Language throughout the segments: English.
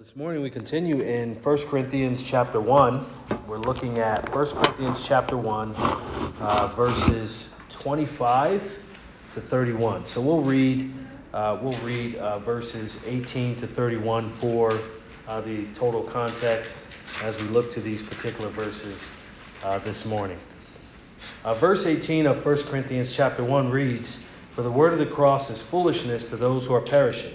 This morning we continue in 1 Corinthians chapter 1. We're looking at 1 Corinthians chapter 1, uh, verses 25 to 31. So we'll read uh, we'll read uh, verses 18 to 31 for uh, the total context as we look to these particular verses uh, this morning. Uh, verse 18 of 1 Corinthians chapter 1 reads, "For the word of the cross is foolishness to those who are perishing."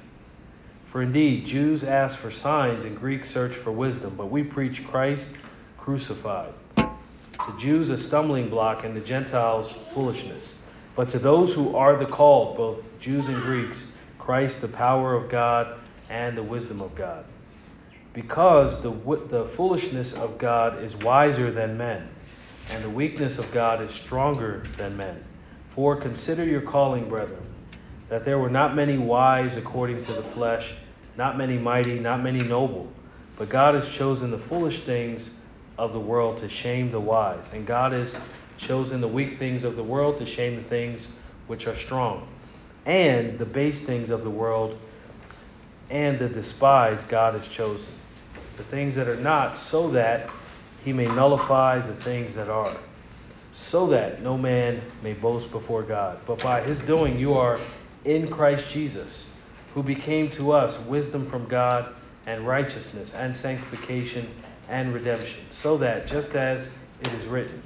For indeed, Jews ask for signs and Greeks search for wisdom, but we preach Christ crucified. To Jews, a stumbling block, and to Gentiles, foolishness. But to those who are the called, both Jews and Greeks, Christ, the power of God and the wisdom of God. Because the, the foolishness of God is wiser than men, and the weakness of God is stronger than men. For consider your calling, brethren that there were not many wise according to the flesh, not many mighty, not many noble. But God has chosen the foolish things of the world to shame the wise, and God has chosen the weak things of the world to shame the things which are strong, and the base things of the world and the despised God has chosen, the things that are not, so that he may nullify the things that are, so that no man may boast before God. But by his doing you are in Christ Jesus, who became to us wisdom from God and righteousness and sanctification and redemption, so that, just as it is written,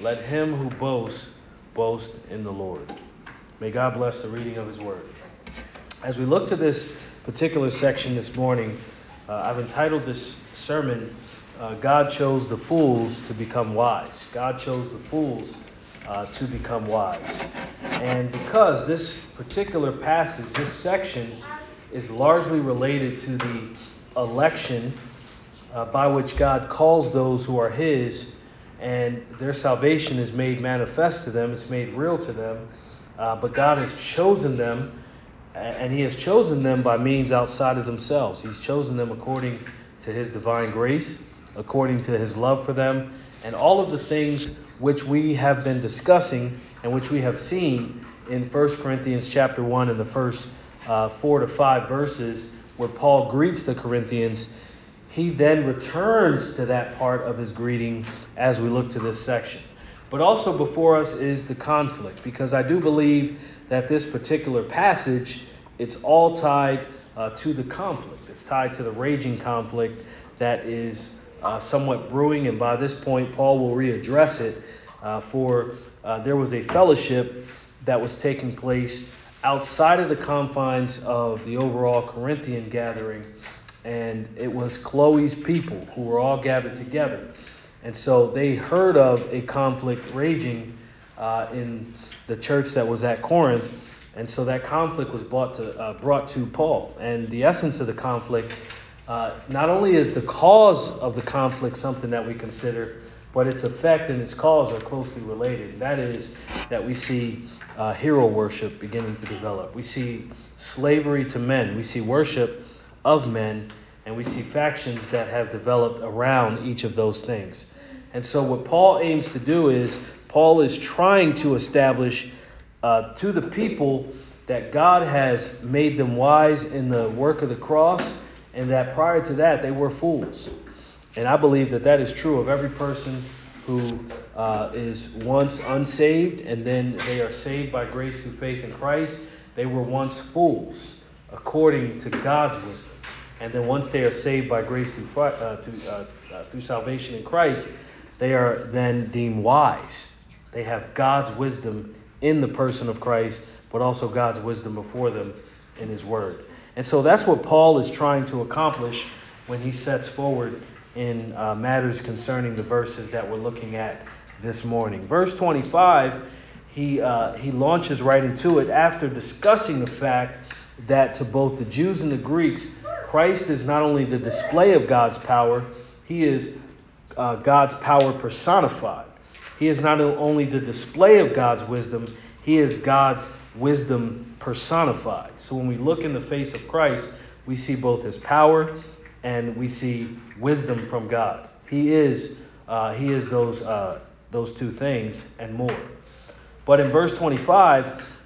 let him who boasts boast in the Lord. May God bless the reading of his word. As we look to this particular section this morning, uh, I've entitled this sermon, uh, God Chose the Fools to Become Wise. God chose the fools uh, to become wise. And because this particular passage, this section, is largely related to the election uh, by which God calls those who are His, and their salvation is made manifest to them, it's made real to them, uh, but God has chosen them, and He has chosen them by means outside of themselves. He's chosen them according to His divine grace, according to His love for them, and all of the things which we have been discussing and which we have seen in 1 Corinthians chapter 1 in the first uh, four to five verses where Paul greets the Corinthians, he then returns to that part of his greeting as we look to this section. But also before us is the conflict, because I do believe that this particular passage, it's all tied uh, to the conflict. It's tied to the raging conflict that is uh, somewhat brewing, and by this point, Paul will readdress it. Uh, for uh, there was a fellowship that was taking place outside of the confines of the overall Corinthian gathering, and it was Chloe's people who were all gathered together. And so they heard of a conflict raging uh, in the church that was at Corinth, and so that conflict was brought to, uh, brought to Paul. And the essence of the conflict uh, not only is the cause of the conflict something that we consider, but its effect and its cause are closely related. That is, that we see uh, hero worship beginning to develop. We see slavery to men. We see worship of men. And we see factions that have developed around each of those things. And so, what Paul aims to do is, Paul is trying to establish uh, to the people that God has made them wise in the work of the cross and that prior to that they were fools. And I believe that that is true of every person who uh, is once unsaved and then they are saved by grace through faith in Christ. They were once fools according to God's wisdom. And then once they are saved by grace through, uh, through, uh, uh, through salvation in Christ, they are then deemed wise. They have God's wisdom in the person of Christ, but also God's wisdom before them in His Word. And so that's what Paul is trying to accomplish when he sets forward in uh, matters concerning the verses that we're looking at this morning. Verse 25, he, uh, he launches right into it after discussing the fact that to both the Jews and the Greeks, Christ is not only the display of God's power, he is uh, God's power personified. He is not only the display of God's wisdom, he is God's wisdom personified. So when we look in the face of Christ, we see both his power and we see wisdom from God. He is uh, he is those uh, those two things and more. But in verse 25,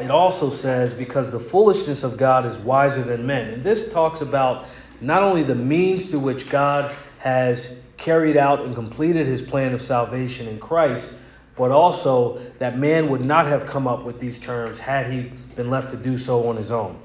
it also says, because the foolishness of God is wiser than men. And this talks about not only the means through which God has carried out and completed his plan of salvation in Christ, but also that man would not have come up with these terms had he been left to do so on his own.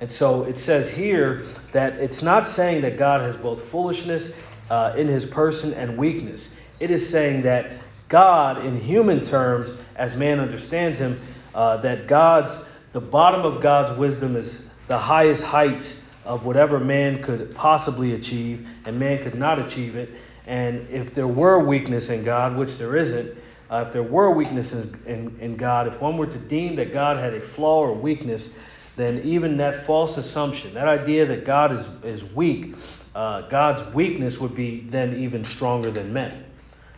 And so it says here that it's not saying that God has both foolishness uh, in his person and weakness. It is saying that God, in human terms, as man understands him, uh, that God's the bottom of God's wisdom is the highest heights of whatever man could possibly achieve, and man could not achieve it. And if there were weakness in God, which there isn't, uh, if there were weaknesses in, in God, if one were to deem that God had a flaw or weakness, then even that false assumption, that idea that God is, is weak, uh, God's weakness would be then even stronger than men.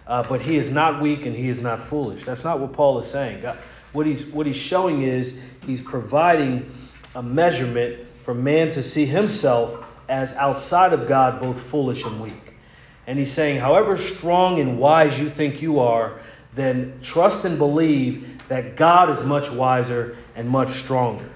Uh, but he is not weak and he is not foolish. That's not what Paul is saying. God, what he's what he's showing is he's providing a measurement for man to see himself as outside of God, both foolish and weak. And he's saying, however strong and wise you think you are, then trust and believe that God is much wiser and much stronger.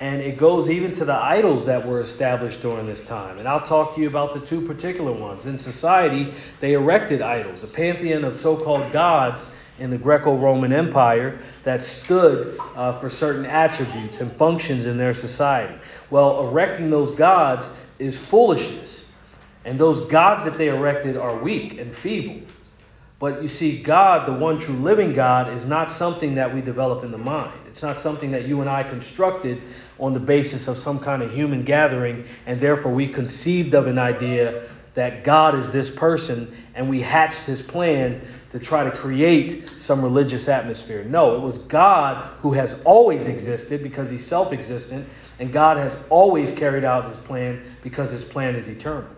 And it goes even to the idols that were established during this time. And I'll talk to you about the two particular ones. In society, they erected idols, a pantheon of so called gods in the Greco Roman Empire that stood uh, for certain attributes and functions in their society. Well, erecting those gods is foolishness. And those gods that they erected are weak and feeble. But you see, God, the one true living God, is not something that we develop in the mind. It's not something that you and I constructed on the basis of some kind of human gathering, and therefore we conceived of an idea that God is this person, and we hatched his plan to try to create some religious atmosphere. No, it was God who has always existed because he's self existent, and God has always carried out his plan because his plan is eternal.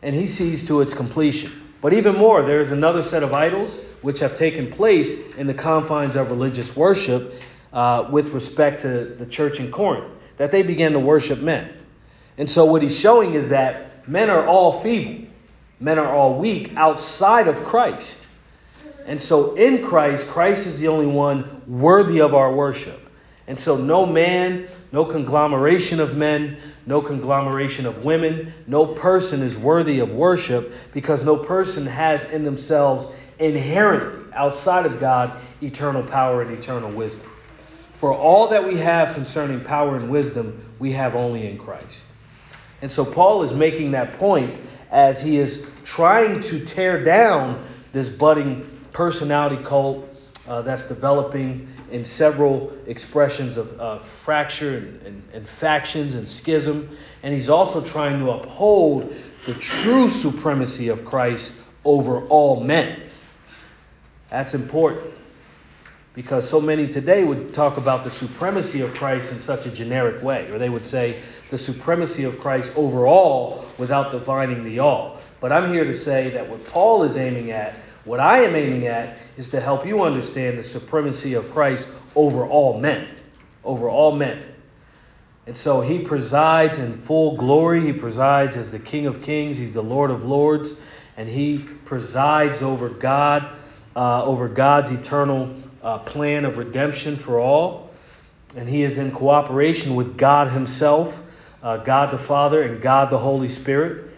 And he sees to its completion. But even more, there is another set of idols which have taken place in the confines of religious worship uh, with respect to the church in Corinth, that they began to worship men. And so what he's showing is that men are all feeble men are all weak outside of Christ. And so in Christ, Christ is the only one worthy of our worship. And so no man, no conglomeration of men, no conglomeration of women, no person is worthy of worship because no person has in themselves inherently, outside of God, eternal power and eternal wisdom. For all that we have concerning power and wisdom, we have only in Christ. And so Paul is making that point as he is trying to tear down this budding personality cult uh, that's developing in several expressions of fracture and, and, and factions and schism. And he's also trying to uphold the true supremacy of Christ over all men. That's important because so many today would talk about the supremacy of Christ in such a generic way, or they would say the supremacy of Christ over all without defining the all. But I'm here to say that what Paul is aiming at, what I am aiming at, is to help you understand the supremacy of Christ over all men. Over all men. And so he presides in full glory. He presides as the King of Kings. He's the Lord of Lords. And he presides over God, uh, over God's eternal uh, plan of redemption for all. And he is in cooperation with God himself, uh, God the Father, and God the Holy Spirit.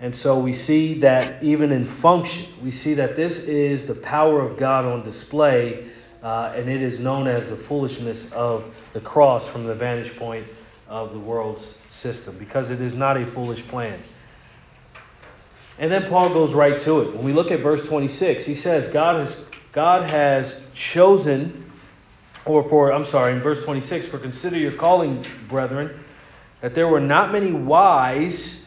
And so we see that even in function, we see that this is the power of God on display, uh, and it is known as the foolishness of the cross from the vantage point of the world's system, because it is not a foolish plan. And then Paul goes right to it. When we look at verse 26, he says, God has, God has chosen, or for, I'm sorry, in verse 26, for consider your calling, brethren, that there were not many wise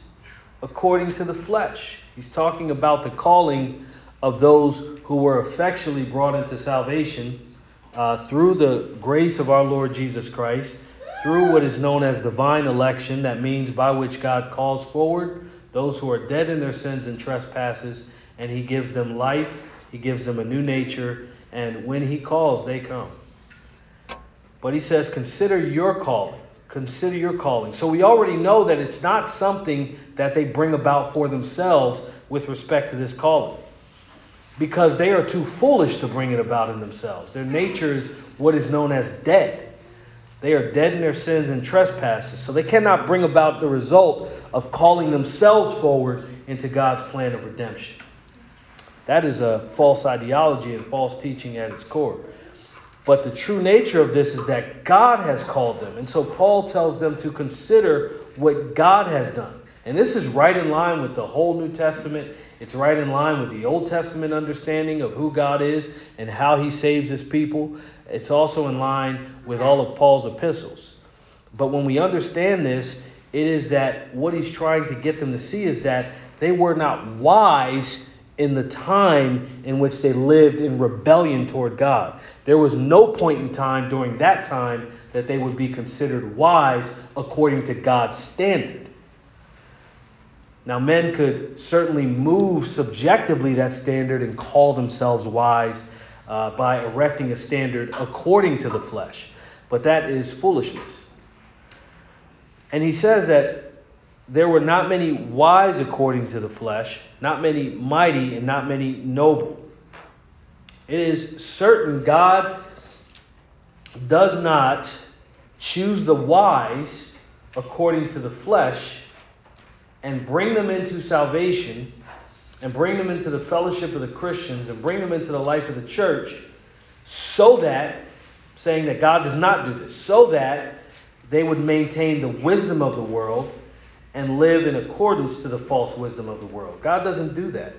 according to the flesh. He's talking about the calling of those who were effectually brought into salvation uh, through the grace of our Lord Jesus Christ, through what is known as divine election, that means by which God calls forward those who are dead in their sins and trespasses, and He gives them life, He gives them a new nature, and when He calls, they come. But He says, consider your calling. Consider your calling. So we already know that it's not something that they bring about for themselves with respect to this calling because they are too foolish to bring it about in themselves. Their nature is what is known as dead. They are dead in their sins and trespasses, so they cannot bring about the result of calling themselves forward into God's plan of redemption. That is a false ideology and false teaching at its core. But the true nature of this is that God has called them. And so Paul tells them to consider what God has done. And this is right in line with the whole New Testament it's right in line with the Old Testament understanding of who God is and how he saves his people. It's also in line with all of Paul's epistles. But when we understand this, it is that what he's trying to get them to see is that they were not wise in the time in which they lived in rebellion toward God. There was no point in time during that time that they would be considered wise according to God's standard. Now, men could certainly move subjectively that standard and call themselves wise uh, by erecting a standard according to the flesh, but that is foolishness. And he says that there were not many wise according to the flesh, not many mighty, and not many noble. It is certain God does not choose the wise according to the flesh and bring them into salvation and bring them into the fellowship of the Christians and bring them into the life of the church so that, saying that God does not do this, so that they would maintain the wisdom of the world and live in accordance to the false wisdom of the world. God doesn't do that.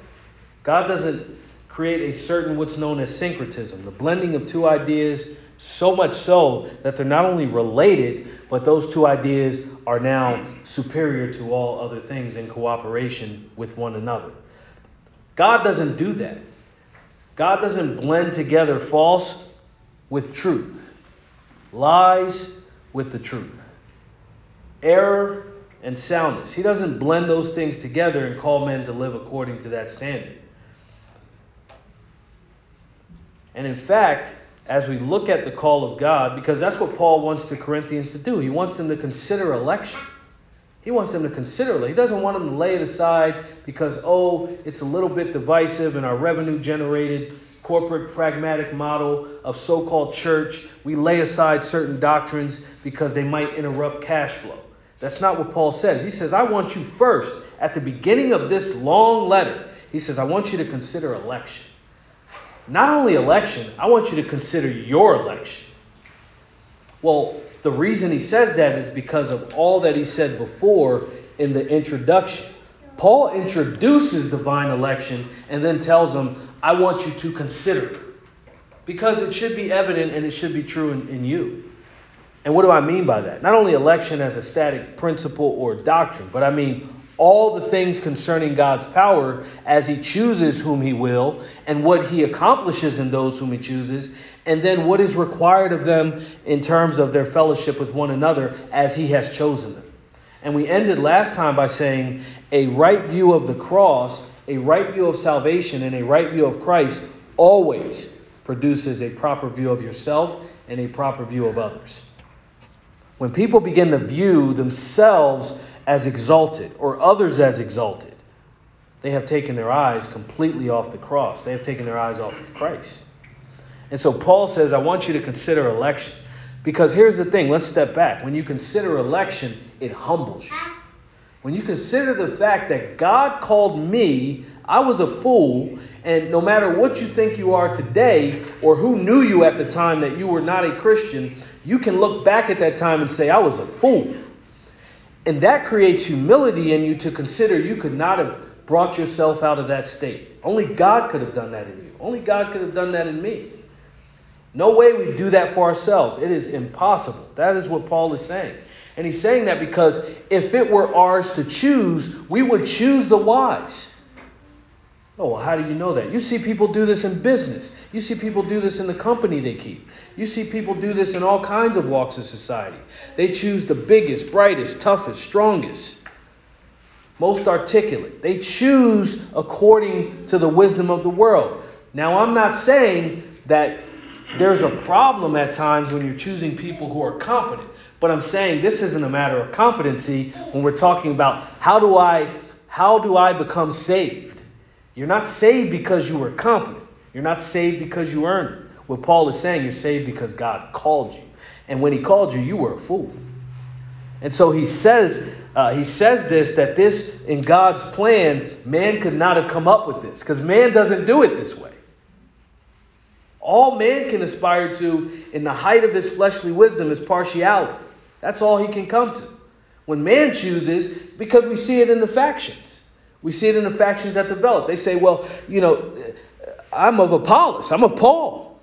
God doesn't create a certain what's known as syncretism, the blending of two ideas so much so that they're not only related, but those two ideas are now superior to all other things in cooperation with one another. God doesn't do that. God doesn't blend together false with truth, lies with the truth, error and soundness. He doesn't blend those things together and call men to live according to that standard. And in fact, as we look at the call of God, because that's what Paul wants the Corinthians to do. He wants them to consider election. He wants them to consider it. He doesn't want them to lay it aside because, oh, it's a little bit divisive in our revenue generated corporate pragmatic model of so called church. We lay aside certain doctrines because they might interrupt cash flow. That's not what Paul says. He says, I want you first, at the beginning of this long letter, he says, I want you to consider election. Not only election, I want you to consider your election. Well, the reason he says that is because of all that he said before in the introduction. Paul introduces divine election and then tells them, I want you to consider it. Because it should be evident and it should be true in, in you. And what do I mean by that? Not only election as a static principle or doctrine, but I mean all the things concerning God's power as he chooses whom he will, and what he accomplishes in those whom he chooses, and then what is required of them in terms of their fellowship with one another as he has chosen them. And we ended last time by saying a right view of the cross, a right view of salvation, and a right view of Christ always produces a proper view of yourself and a proper view of others. When people begin to view themselves as exalted or others as exalted. They have taken their eyes completely off the cross. They have taken their eyes off of Christ. And so Paul says, I want you to consider election. Because here's the thing let's step back. When you consider election, it humbles you. When you consider the fact that God called me, I was a fool, and no matter what you think you are today, or who knew you at the time that you were not a Christian, you can look back at that time and say, I was a fool. And that creates humility in you to consider you could not have brought yourself out of that state. Only God could have done that in you. Only God could have done that in me. No way we do that for ourselves. It is impossible. That is what Paul is saying. And he's saying that because if it were ours to choose, we would choose the wise. Oh, well, how do you know that? You see people do this in business. You see people do this in the company they keep. You see people do this in all kinds of walks of society. They choose the biggest, brightest, toughest, strongest, most articulate. They choose according to the wisdom of the world. Now, I'm not saying that there's a problem at times when you're choosing people who are competent, but I'm saying this isn't a matter of competency when we're talking about how do I how do I become saved? You're not saved because you were competent. You're not saved because you earned it. What Paul is saying, you're saved because God called you. And when he called you, you were a fool. And so he says, uh, he says this that this in God's plan, man could not have come up with this because man doesn't do it this way. All man can aspire to in the height of his fleshly wisdom is partiality. That's all he can come to. When man chooses, because we see it in the factions, we see it in the factions that develop. They say, well, you know, I'm of Apollos, I'm of Paul,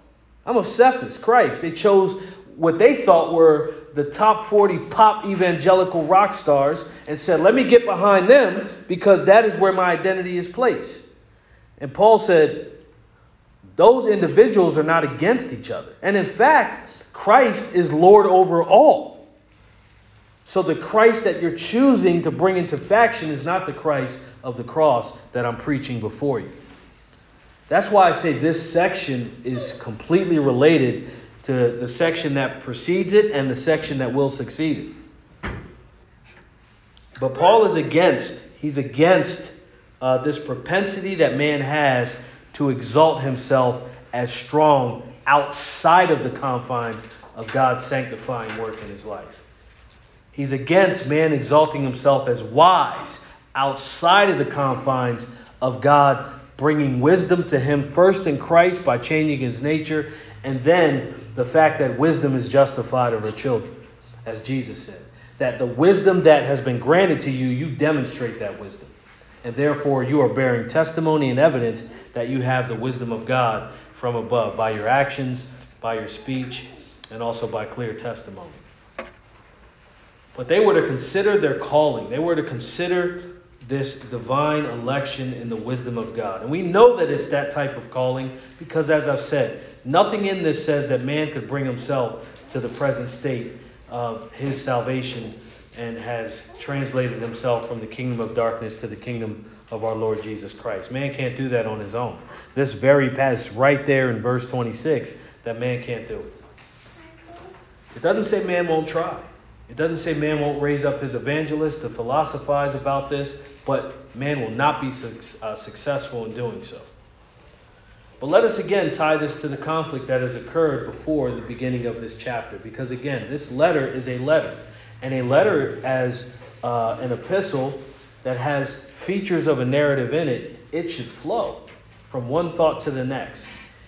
I'm of Cephas, Christ. They chose what they thought were the top 40 pop evangelical rock stars and said, let me get behind them because that is where my identity is placed. And Paul said, those individuals are not against each other. And in fact, Christ is Lord over all. So the Christ that you're choosing to bring into faction is not the Christ of the cross that I'm preaching before you. That's why I say this section is completely related to the section that precedes it and the section that will succeed it. But Paul is against, he's against uh, this propensity that man has to exalt himself as strong outside of the confines of God's sanctifying work in his life. He's against man exalting himself as wise outside of the confines of God bringing wisdom to him first in Christ by changing his nature, and then the fact that wisdom is justified of her children, as Jesus said. That the wisdom that has been granted to you, you demonstrate that wisdom. And therefore, you are bearing testimony and evidence that you have the wisdom of God from above by your actions, by your speech, and also by clear testimony. But they were to consider their calling, they were to consider this divine election in the wisdom of God. And we know that it's that type of calling because, as I've said, nothing in this says that man could bring himself to the present state of his salvation and has translated himself from the kingdom of darkness to the kingdom of our Lord Jesus Christ. Man can't do that on his own. This very passage right there in verse 26 that man can't do it. It doesn't say man won't try. It doesn't say man won't raise up his evangelist to philosophize about this, but man will not be su- uh, successful in doing so. But let us again tie this to the conflict that has occurred before the beginning of this chapter, because again, this letter is a letter, and a letter as uh, an epistle that has features of a narrative in it, it should flow from one thought to the next.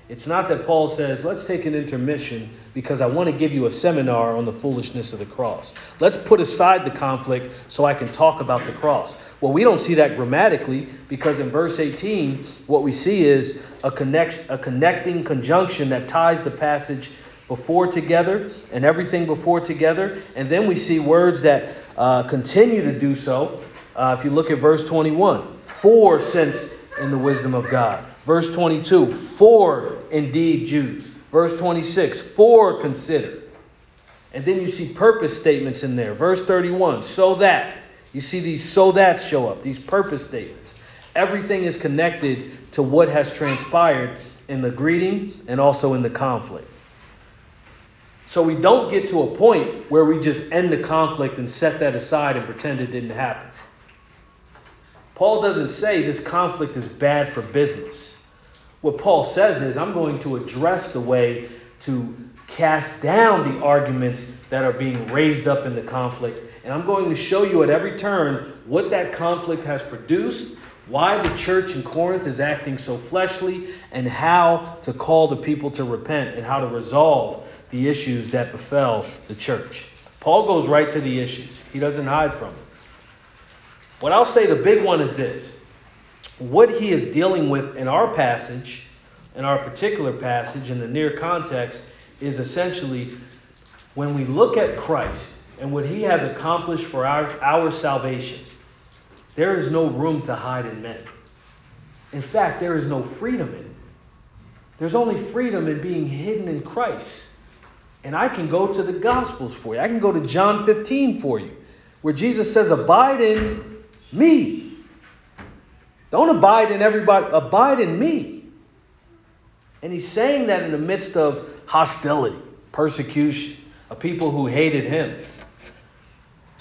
It's not that Paul says, let's take an intermission because I want to give you a seminar on the foolishness of the cross. Let's put aside the conflict so I can talk about the cross. Well, we don't see that grammatically because in verse 18, what we see is a, connect, a connecting conjunction that ties the passage before together and everything before together. And then we see words that uh, continue to do so. Uh, if you look at verse 21, for since in the wisdom of God. Verse 22, for indeed Jews. Verse 26, for consider. And then you see purpose statements in there. Verse 31, so that. You see these so that show up, these purpose statements. Everything is connected to what has transpired in the greeting and also in the conflict. So we don't get to a point where we just end the conflict and set that aside and pretend it didn't happen. Paul doesn't say this conflict is bad for business. What Paul says is, I'm going to address the way to cast down the arguments that are being raised up in the conflict. And I'm going to show you at every turn what that conflict has produced, why the church in Corinth is acting so fleshly, and how to call the people to repent and how to resolve the issues that befell the church. Paul goes right to the issues, he doesn't hide from them. What I'll say the big one is this what he is dealing with in our passage, in our particular passage, in the near context, is essentially when we look at Christ and what he has accomplished for our, our salvation, there is no room to hide in men. In fact, there is no freedom in it. There's only freedom in being hidden in Christ. And I can go to the Gospels for you. I can go to John 15 for you, where Jesus says, Abide in me. Don't abide in everybody, abide in me. And he's saying that in the midst of hostility, persecution, of people who hated him.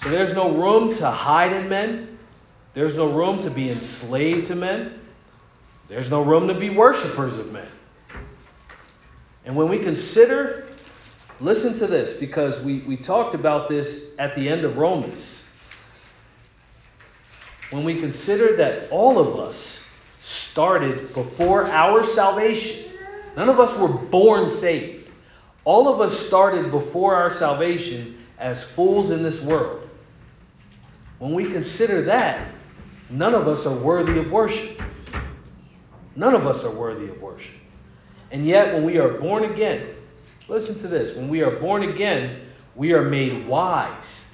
So there's no room to hide in men. There's no room to be enslaved to men. There's no room to be worshipers of men. And when we consider, listen to this, because we, we talked about this at the end of Romans. When we consider that all of us started before our salvation, none of us were born saved. All of us started before our salvation as fools in this world. When we consider that, none of us are worthy of worship. None of us are worthy of worship. And yet, when we are born again, listen to this when we are born again, we are made wise.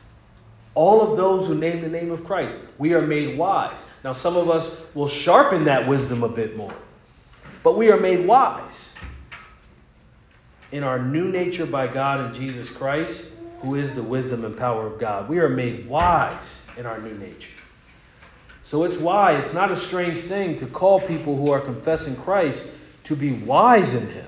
All of those who name the name of Christ, we are made wise. Now, some of us will sharpen that wisdom a bit more, but we are made wise in our new nature by God in Jesus Christ, who is the wisdom and power of God. We are made wise in our new nature. So it's why it's not a strange thing to call people who are confessing Christ to be wise in Him,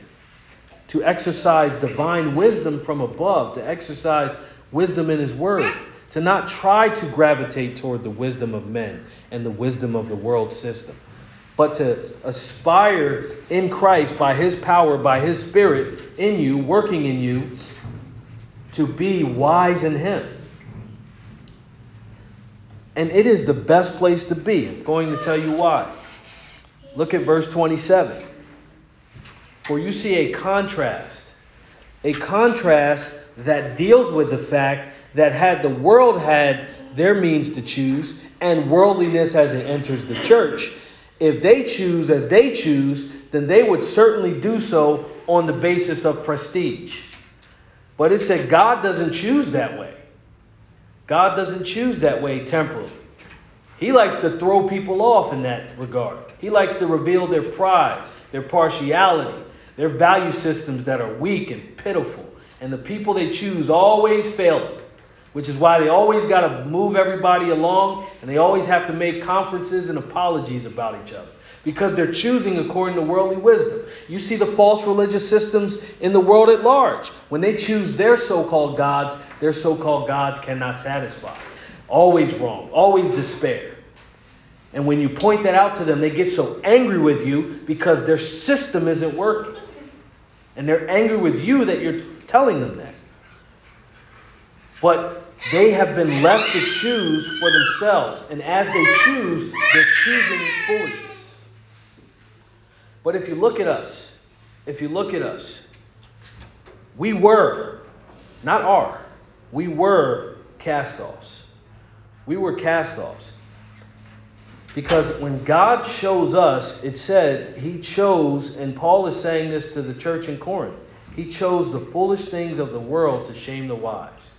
to exercise divine wisdom from above, to exercise wisdom in His Word, to not try to gravitate toward the wisdom of men and the wisdom of the world system, but to aspire in Christ by His power, by His Spirit in you, working in you, to be wise in Him. And it is the best place to be. I'm going to tell you why. Look at verse 27. For you see a contrast, a contrast that deals with the fact that had the world had their means to choose and worldliness as it enters the church, if they choose as they choose, then they would certainly do so on the basis of prestige. But it said God doesn't choose that way. God doesn't choose that way temporally. He likes to throw people off in that regard. He likes to reveal their pride, their partiality, their value systems that are weak and pitiful. And the people they choose always fail which is why they always got to move everybody along and they always have to make conferences and apologies about each other because they're choosing according to worldly wisdom. You see the false religious systems in the world at large. When they choose their so called gods, their so called gods cannot satisfy. Always wrong, always despair. And when you point that out to them, they get so angry with you because their system isn't working. And they're angry with you that you're telling them that. But they have been left to choose for themselves. And as they choose, they're choosing foolishness. But if you look at us, if you look at us, we were, not are, we were cast offs. We were cast offs. Because when God chose us, it said He chose, and Paul is saying this to the church in Corinth, He chose the foolish things of the world to shame the wise.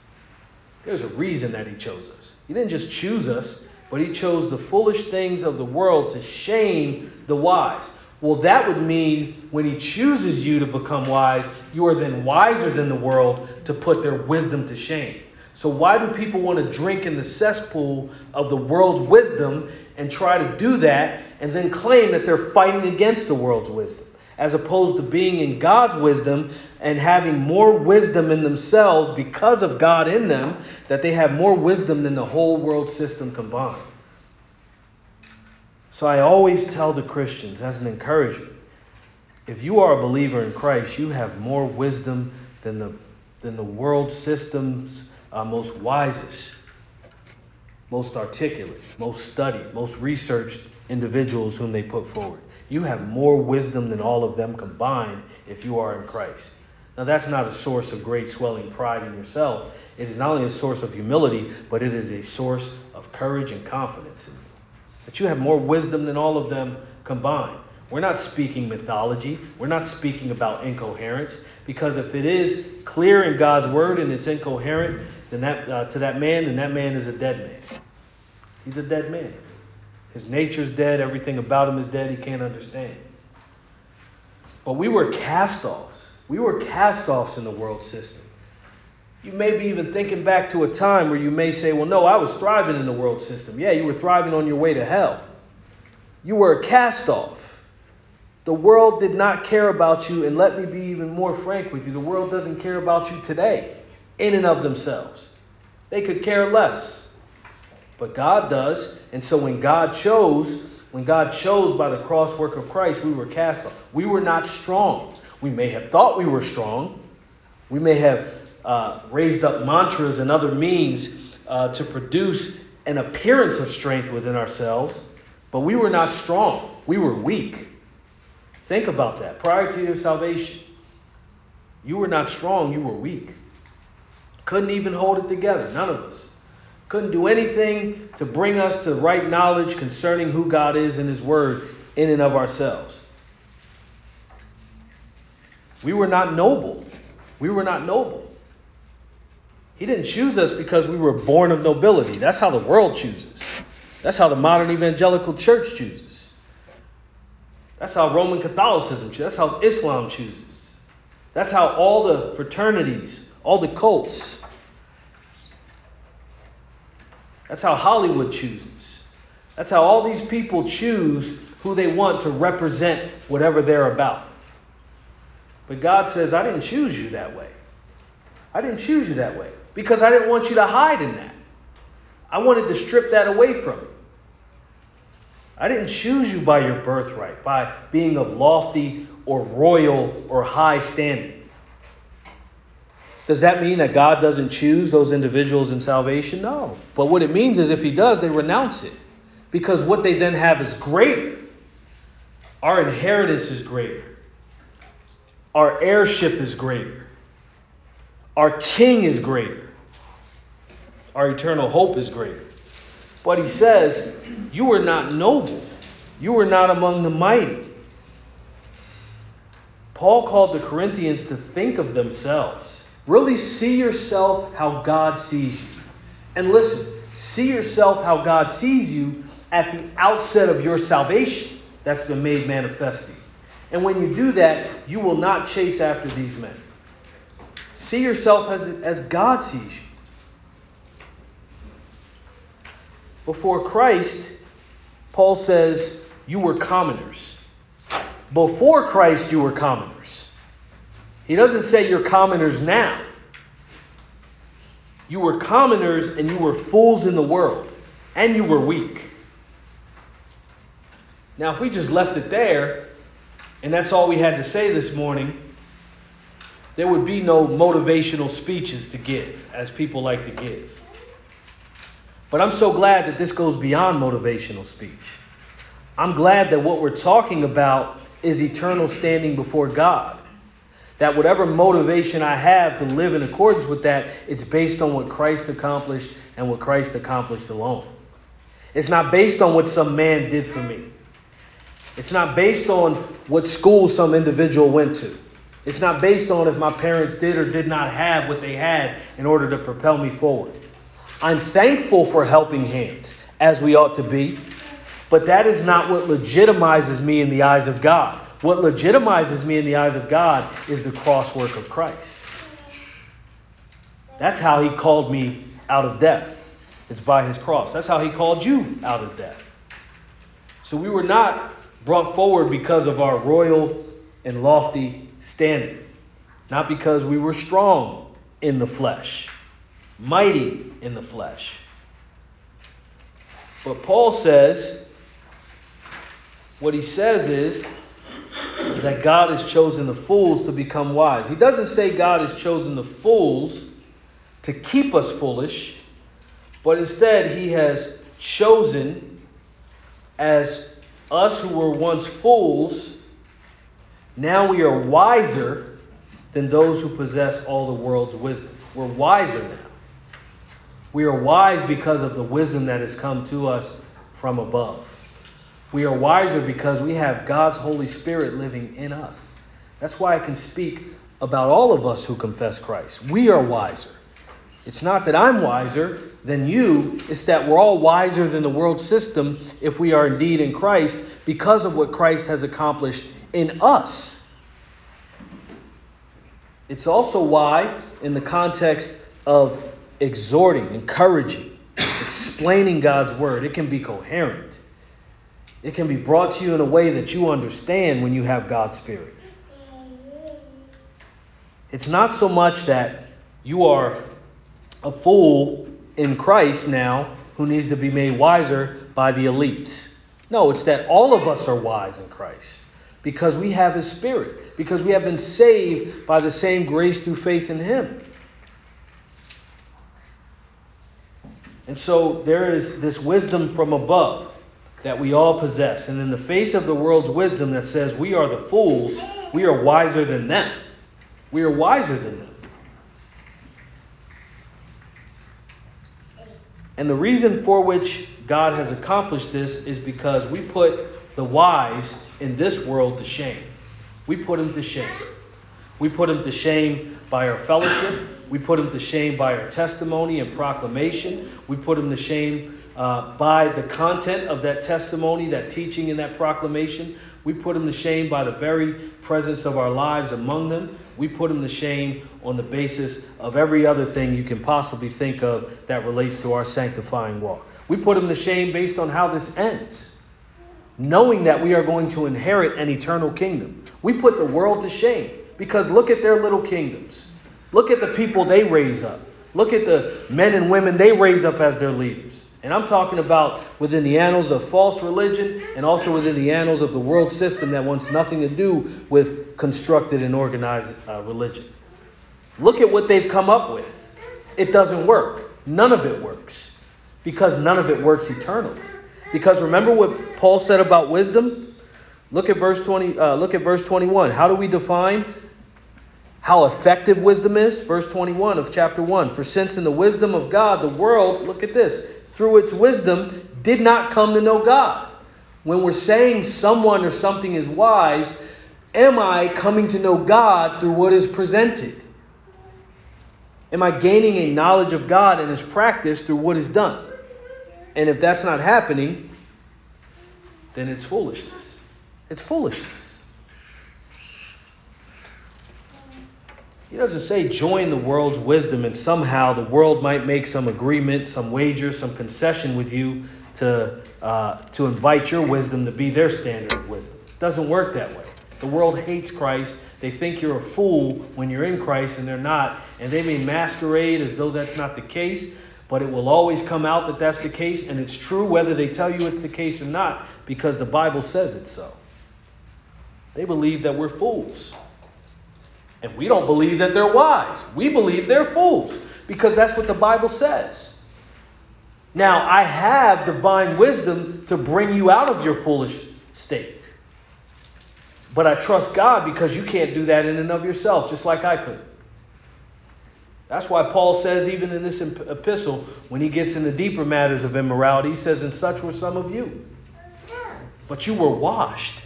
There's a reason that He chose us. He didn't just choose us, but He chose the foolish things of the world to shame the wise. Well, that would mean when He chooses you to become wise, you are then wiser than the world to put their wisdom to shame. So, why do people want to drink in the cesspool of the world's wisdom and try to do that and then claim that they're fighting against the world's wisdom? As opposed to being in God's wisdom and having more wisdom in themselves because of God in them, that they have more wisdom than the whole world system combined. So I always tell the Christians as an encouragement if you are a believer in Christ, you have more wisdom than the, than the world system's uh, most wisest, most articulate, most studied, most researched individuals whom they put forward. You have more wisdom than all of them combined if you are in Christ. Now, that's not a source of great swelling pride in yourself. It is not only a source of humility, but it is a source of courage and confidence in you. That you have more wisdom than all of them combined. We're not speaking mythology. We're not speaking about incoherence. Because if it is clear in God's word and it's incoherent, then that uh, to that man, then that man is a dead man. He's a dead man. His nature's dead, everything about him is dead, he can't understand. But we were cast offs. We were cast offs in the world system. You may be even thinking back to a time where you may say, well, no, I was thriving in the world system. Yeah, you were thriving on your way to hell. You were a cast off. The world did not care about you, and let me be even more frank with you the world doesn't care about you today, in and of themselves. They could care less. But God does, and so when God chose, when God chose by the cross work of Christ, we were cast off. We were not strong. We may have thought we were strong. We may have uh, raised up mantras and other means uh, to produce an appearance of strength within ourselves, but we were not strong. We were weak. Think about that. Prior to your salvation, you were not strong, you were weak. Couldn't even hold it together, none of us. Couldn't do anything to bring us to right knowledge concerning who God is in His Word in and of ourselves. We were not noble. We were not noble. He didn't choose us because we were born of nobility. That's how the world chooses. That's how the modern evangelical church chooses. That's how Roman Catholicism chooses. That's how Islam chooses. That's how all the fraternities, all the cults, that's how Hollywood chooses. That's how all these people choose who they want to represent whatever they're about. But God says, I didn't choose you that way. I didn't choose you that way because I didn't want you to hide in that. I wanted to strip that away from you. I didn't choose you by your birthright, by being of lofty or royal or high standing. Does that mean that God doesn't choose those individuals in salvation? No. But what it means is if He does, they renounce it. Because what they then have is greater. Our inheritance is greater. Our heirship is greater. Our king is greater. Our eternal hope is greater. But he says, You were not noble. You were not among the mighty. Paul called the Corinthians to think of themselves. Really see yourself how God sees you. And listen, see yourself how God sees you at the outset of your salvation that's been made manifest to you. And when you do that, you will not chase after these men. See yourself as, as God sees you. Before Christ, Paul says, you were commoners. Before Christ, you were commoners. He doesn't say you're commoners now. You were commoners and you were fools in the world, and you were weak. Now, if we just left it there, and that's all we had to say this morning, there would be no motivational speeches to give, as people like to give. But I'm so glad that this goes beyond motivational speech. I'm glad that what we're talking about is eternal standing before God. That whatever motivation I have to live in accordance with that, it's based on what Christ accomplished and what Christ accomplished alone. It's not based on what some man did for me. It's not based on what school some individual went to. It's not based on if my parents did or did not have what they had in order to propel me forward. I'm thankful for helping hands, as we ought to be, but that is not what legitimizes me in the eyes of God. What legitimizes me in the eyes of God is the cross work of Christ. That's how he called me out of death. It's by his cross. That's how he called you out of death. So we were not brought forward because of our royal and lofty standing, not because we were strong in the flesh, mighty in the flesh. But Paul says, what he says is that God has chosen the fools to become wise. He doesn't say God has chosen the fools to keep us foolish, but instead he has chosen as us who were once fools, now we are wiser than those who possess all the world's wisdom. We're wiser now. We are wise because of the wisdom that has come to us from above. We are wiser because we have God's Holy Spirit living in us. That's why I can speak about all of us who confess Christ. We are wiser It's not that I'm wiser than you, it's that we're all wiser than the world system if we are indeed in Christ because of what Christ has accomplished in us. It's also why, in the context of exhorting, encouraging, explaining God's word, it can be coherent. It can be brought to you in a way that you understand when you have God's Spirit. It's not so much that you are a fool in Christ now who needs to be made wiser by the elites. No, it's that all of us are wise in Christ because we have His Spirit, because we have been saved by the same grace through faith in Him. And so there is this wisdom from above that we all possess. And in the face of the world's wisdom that says we are the fools, we are wiser than them. We are wiser than them. And the reason for which God has accomplished this is because we put the wise in this world to shame. We put them to shame. We put them to shame by our fellowship. We put them to shame by our testimony and proclamation. We put them to shame uh, by the content of that testimony, that teaching, and that proclamation. We put them to shame by the very presence of our lives among them. We put them to shame on the basis of every other thing you can possibly think of that relates to our sanctifying walk. We put them to shame based on how this ends, knowing that we are going to inherit an eternal kingdom. We put the world to shame because look at their little kingdoms. Look at the people they raise up. Look at the men and women they raise up as their leaders. And I'm talking about within the annals of false religion and also within the annals of the world system that wants nothing to do with constructed and organized uh, religion. Look at what they've come up with. It doesn't work. None of it works because none of it works eternally. Because remember what Paul said about wisdom? Look at verse 20 uh, look at verse 21. How do we define how effective wisdom is? Verse 21 of chapter 1. For since in the wisdom of God the world, look at this, through its wisdom, did not come to know God. When we're saying someone or something is wise, am I coming to know God through what is presented? Am I gaining a knowledge of God and His practice through what is done? And if that's not happening, then it's foolishness. It's foolishness. He doesn't say join the world's wisdom and somehow the world might make some agreement, some wager, some concession with you to, uh, to invite your wisdom to be their standard of wisdom. It doesn't work that way. The world hates Christ. They think you're a fool when you're in Christ and they're not. And they may masquerade as though that's not the case, but it will always come out that that's the case. And it's true whether they tell you it's the case or not because the Bible says it so. They believe that we're fools. And we don't believe that they're wise. We believe they're fools because that's what the Bible says. Now, I have divine wisdom to bring you out of your foolish state. But I trust God because you can't do that in and of yourself, just like I could. That's why Paul says, even in this epistle, when he gets into deeper matters of immorality, he says, And such were some of you. But you were washed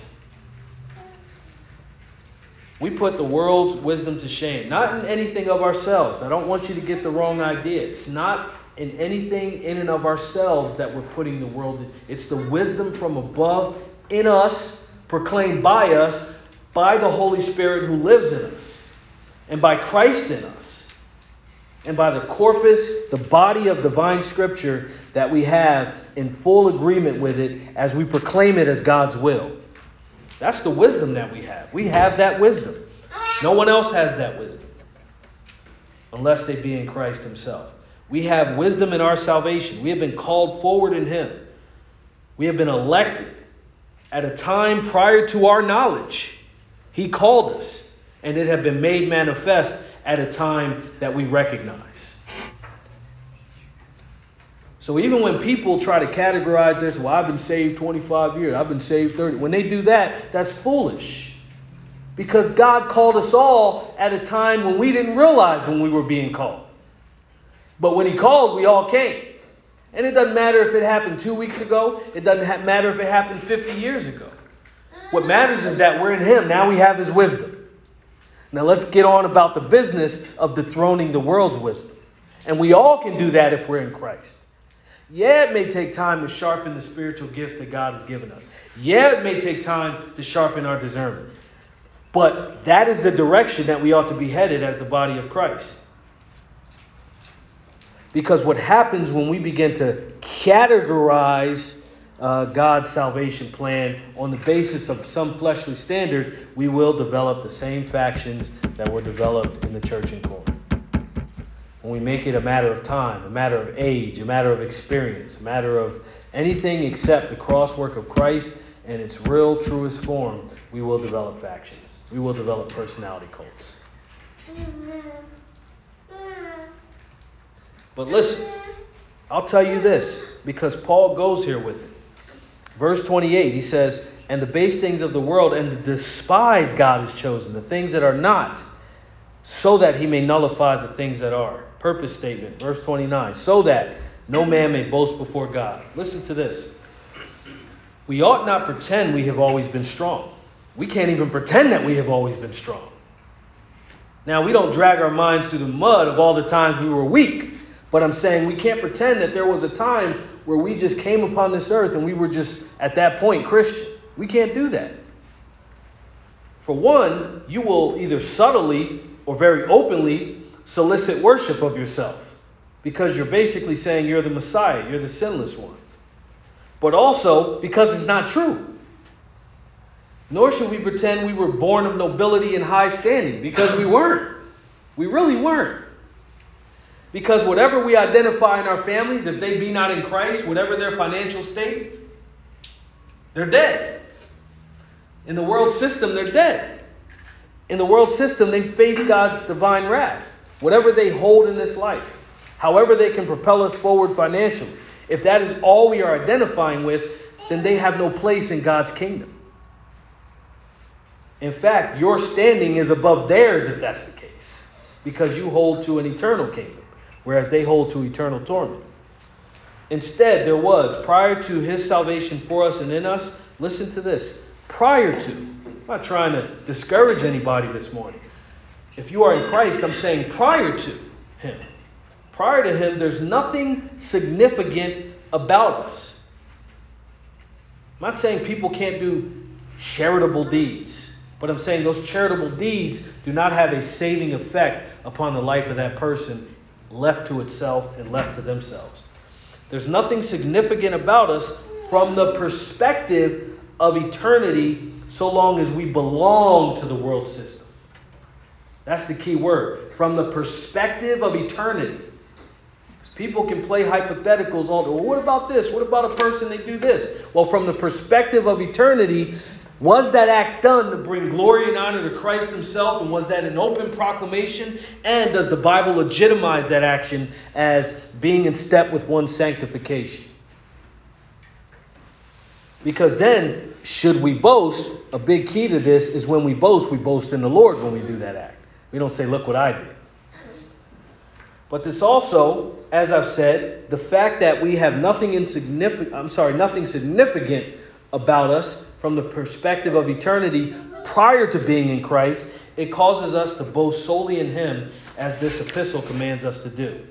we put the world's wisdom to shame, not in anything of ourselves. I don't want you to get the wrong idea. It's not in anything in and of ourselves that we're putting the world in. It's the wisdom from above in us, proclaimed by us, by the Holy Spirit who lives in us, and by Christ in us, and by the corpus, the body of divine scripture that we have in full agreement with it as we proclaim it as God's will. That's the wisdom that we have. We have that wisdom. No one else has that wisdom unless they be in Christ Himself. We have wisdom in our salvation. We have been called forward in Him. We have been elected at a time prior to our knowledge. He called us, and it had been made manifest at a time that we recognize. So even when people try to categorize this, well, I've been saved 25 years, I've been saved 30, when they do that, that's foolish. Because God called us all at a time when we didn't realize when we were being called. But when He called, we all came. And it doesn't matter if it happened two weeks ago, it doesn't matter if it happened 50 years ago. What matters is that we're in Him. Now we have His wisdom. Now let's get on about the business of dethroning the world's wisdom. And we all can do that if we're in Christ. Yeah, it may take time to sharpen the spiritual gifts that God has given us. Yeah, it may take time to sharpen our discernment. But that is the direction that we ought to be headed as the body of Christ. Because what happens when we begin to categorize uh, God's salvation plan on the basis of some fleshly standard, we will develop the same factions that were developed in the church in Corinth. When we make it a matter of time, a matter of age, a matter of experience, a matter of anything except the crosswork of Christ and its real, truest form, we will develop factions. We will develop personality cults. But listen, I'll tell you this because Paul goes here with it. Verse 28, he says, And the base things of the world and the despise God has chosen, the things that are not, so that he may nullify the things that are. Purpose statement, verse 29, so that no man may boast before God. Listen to this. We ought not pretend we have always been strong. We can't even pretend that we have always been strong. Now, we don't drag our minds through the mud of all the times we were weak, but I'm saying we can't pretend that there was a time where we just came upon this earth and we were just, at that point, Christian. We can't do that. For one, you will either subtly or very openly solicit worship of yourself because you're basically saying you're the Messiah, you're the sinless one. But also because it's not true. Nor should we pretend we were born of nobility and high standing because we weren't. We really weren't. Because whatever we identify in our families, if they be not in Christ, whatever their financial state, they're dead. In the world system, they're dead. In the world system, they face God's divine wrath. Whatever they hold in this life, however they can propel us forward financially, if that is all we are identifying with, then they have no place in God's kingdom. In fact, your standing is above theirs if that's the case, because you hold to an eternal kingdom, whereas they hold to eternal torment. Instead, there was, prior to his salvation for us and in us, listen to this, prior to, I'm not trying to discourage anybody this morning. If you are in Christ, I'm saying prior to him. Prior to him, there's nothing significant about us. I'm not saying people can't do charitable deeds. But I'm saying those charitable deeds do not have a saving effect upon the life of that person left to itself and left to themselves. There's nothing significant about us from the perspective of eternity so long as we belong to the world system. That's the key word. From the perspective of eternity. People can play hypotheticals on, well, what about this? What about a person they do this? Well, from the perspective of eternity, was that act done to bring glory and honor to Christ Himself? And was that an open proclamation? And does the Bible legitimize that action as being in step with one's sanctification? Because then, should we boast, a big key to this is when we boast, we boast in the Lord when we do that act. We don't say, look what I did. But this also, as I've said, the fact that we have nothing insignificant, I'm sorry, nothing significant about us from the perspective of eternity prior to being in Christ, it causes us to boast solely in Him as this epistle commands us to do.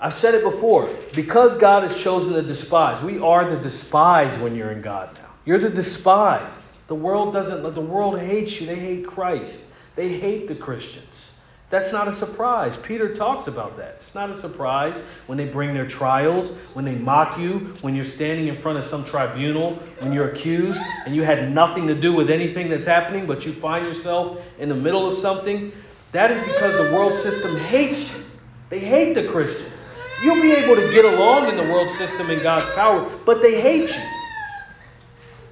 I've said it before. Because God has chosen the despised, we are the despised when you're in God now. You're the despised. The world doesn't, the world hates you. They hate Christ. They hate the Christians. That's not a surprise. Peter talks about that. It's not a surprise when they bring their trials, when they mock you, when you're standing in front of some tribunal, when you're accused and you had nothing to do with anything that's happening, but you find yourself in the middle of something. That is because the world system hates you. They hate the Christians. You'll be able to get along in the world system in God's power, but they hate you.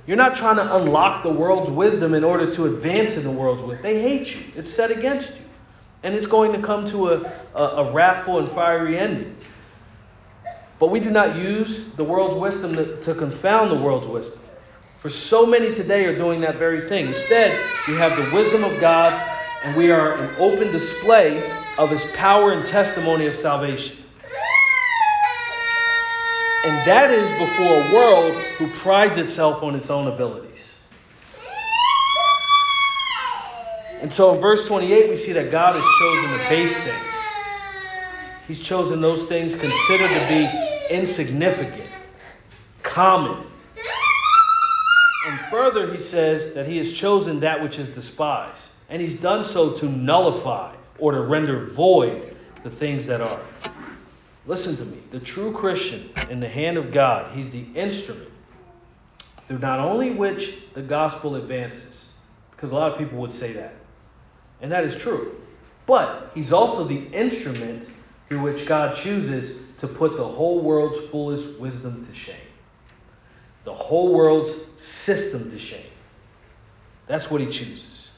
You're not trying to unlock the world's wisdom in order to advance in the world's wisdom. They hate you. It's set against you and it's going to come to a, a, a wrathful and fiery ending. But we do not use the world's wisdom to, to confound the world's wisdom. For so many today are doing that very thing. Instead, we have the wisdom of God, and we are an open display of His power and testimony of salvation. And that is before a world who prides itself on its own abilities. And so in verse 28, we see that God has chosen the base things. He's chosen those things considered to be insignificant, common. And further, he says that he has chosen that which is despised. And he's done so to nullify or to render void the things that are. Listen to me. The true Christian in the hand of God, he's the instrument through not only which the gospel advances, because a lot of people would say that, and that is true, but he's also the instrument through which God chooses to put the whole world's foolish wisdom to shame, the whole world's system to shame. That's what he chooses.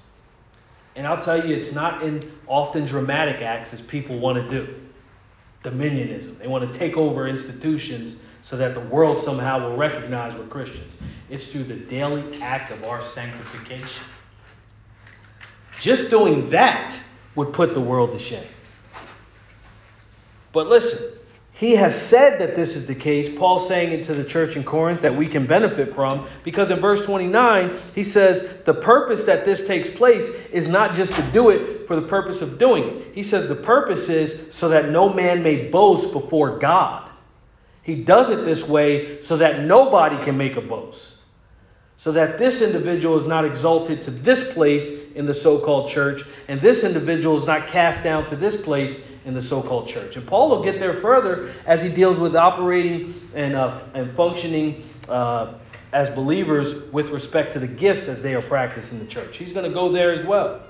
And I'll tell you, it's not in often dramatic acts as people want to do. Dominionism. They want to take over institutions so that the world somehow will recognize we're Christians. It's through the daily act of our sanctification. Just doing that would put the world to shame. But listen, he has said that this is the case. Paul saying it to the church in Corinth that we can benefit from because in verse 29 he says the purpose that this takes place is not just to do it for the purpose of doing it. He says the purpose is so that no man may boast before God. He does it this way so that nobody can make a boast so that this individual is not exalted to this place in the so called church, and this individual is not cast down to this place in the so called church. And Paul will get there further as he deals with operating and, uh, and functioning uh, as believers with respect to the gifts as they are practiced in the church. He's going to go there as well.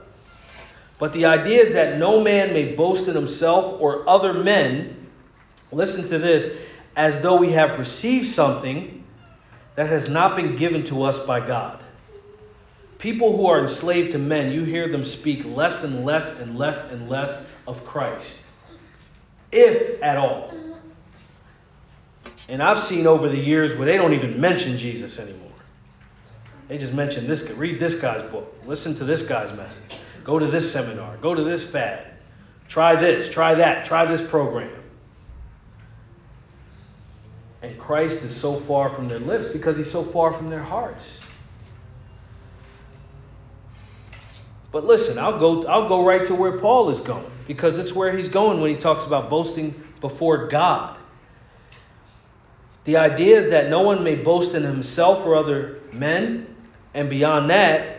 But the idea is that no man may boast in himself or other men, listen to this, as though we have received something that has not been given to us by God. People who are enslaved to men, you hear them speak less and less and less and less of Christ, if at all. Mm-hmm. And I've seen over the years where they don't even mention Jesus anymore. They just mention this, guy, read this guy's book, listen to this guy's message, go to this seminar, go to this fad, try this, try that, try this program. And Christ is so far from their lips because he's so far from their hearts. But listen, I'll go I'll go right to where Paul is going because it's where he's going when he talks about boasting before God. The idea is that no one may boast in himself or other men, and beyond that,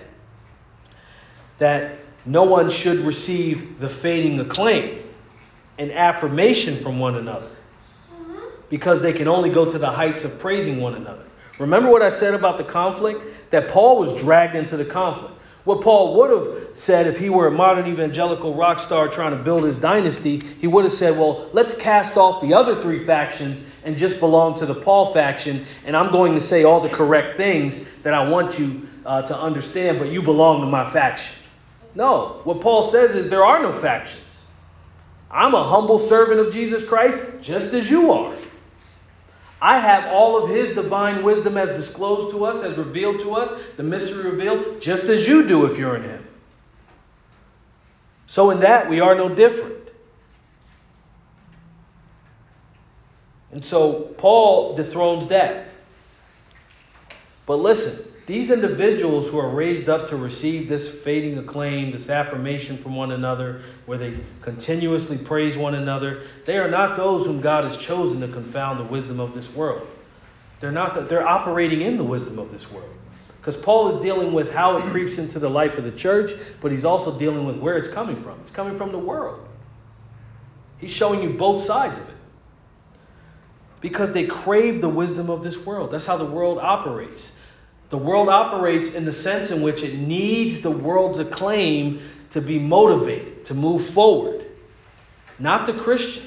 that no one should receive the fading acclaim and affirmation from one another because they can only go to the heights of praising one another. Remember what I said about the conflict? That Paul was dragged into the conflict. What Paul would have said if he were a modern evangelical rock star trying to build his dynasty, he would have said, Well, let's cast off the other three factions and just belong to the Paul faction, and I'm going to say all the correct things that I want you uh, to understand, but you belong to my faction. No, what Paul says is there are no factions. I'm a humble servant of Jesus Christ, just as you are. I have all of his divine wisdom as disclosed to us, as revealed to us, the mystery revealed, just as you do if you're in him. So, in that, we are no different. And so, Paul dethrones that. But listen, these individuals who are raised up to receive this fading acclaim, this affirmation from one another, where they continuously praise one another, they are not those whom God has chosen to confound the wisdom of this world. They're not that they're operating in the wisdom of this world. Because Paul is dealing with how it creeps into the life of the church, but he's also dealing with where it's coming from. It's coming from the world. He's showing you both sides of it. Because they crave the wisdom of this world. That's how the world operates. The world operates in the sense in which it needs the world's acclaim to be motivated, to move forward. Not the Christian.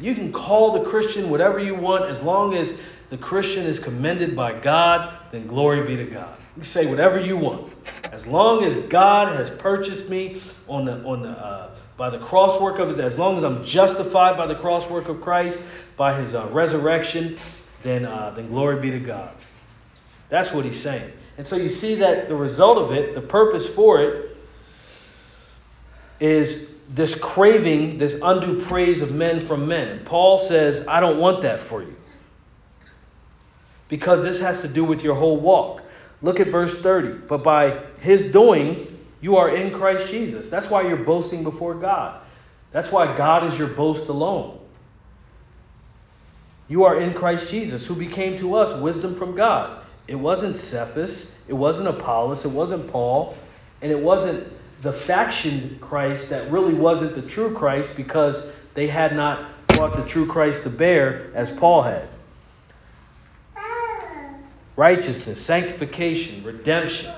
You can call the Christian whatever you want as long as the Christian is commended by God, then glory be to God. You say whatever you want. As long as God has purchased me on the, on the, uh, by the crosswork of his, as long as I'm justified by the crosswork of Christ, by his uh, resurrection, then, uh, then glory be to God. That's what he's saying. And so you see that the result of it, the purpose for it, is this craving, this undue praise of men from men. Paul says, I don't want that for you. Because this has to do with your whole walk. Look at verse 30. But by his doing, you are in Christ Jesus. That's why you're boasting before God. That's why God is your boast alone. You are in Christ Jesus, who became to us wisdom from God. It wasn't Cephas, it wasn't Apollos, it wasn't Paul, and it wasn't the faction Christ that really wasn't the true Christ because they had not brought the true Christ to bear as Paul had. Righteousness, sanctification, redemption.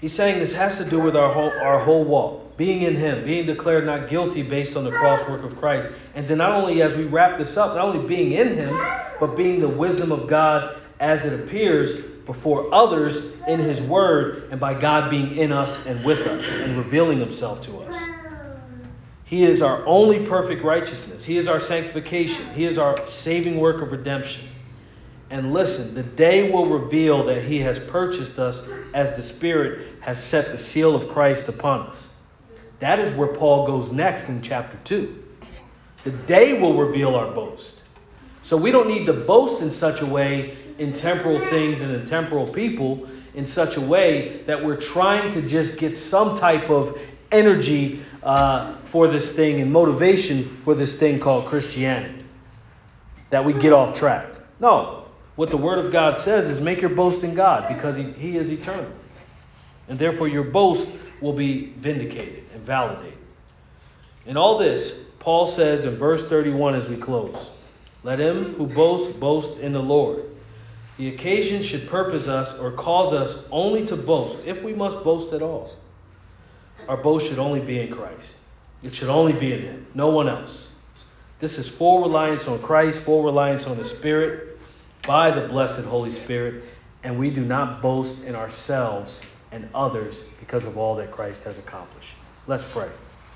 He's saying this has to do with our whole, our whole walk. Being in Him, being declared not guilty based on the cross work of Christ. And then not only as we wrap this up, not only being in Him, but being the wisdom of God as it appears before others in His Word and by God being in us and with us and revealing Himself to us. He is our only perfect righteousness. He is our sanctification. He is our saving work of redemption. And listen, the day will reveal that He has purchased us as the Spirit has set the seal of Christ upon us. That is where Paul goes next in chapter 2. The day will reveal our boast. So we don't need to boast in such a way in temporal things and in temporal people in such a way that we're trying to just get some type of energy uh, for this thing and motivation for this thing called Christianity. That we get off track. No. What the Word of God says is make your boast in God because He, he is eternal. And therefore your boast will be vindicated and validated. In all this, Paul says in verse 31 as we close Let him who boasts boast in the Lord. The occasion should purpose us or cause us only to boast, if we must boast at all. Our boast should only be in Christ. It should only be in Him, no one else. This is full reliance on Christ, full reliance on the Spirit by the blessed Holy Spirit, and we do not boast in ourselves and others because of all that Christ has accomplished. Let's pray.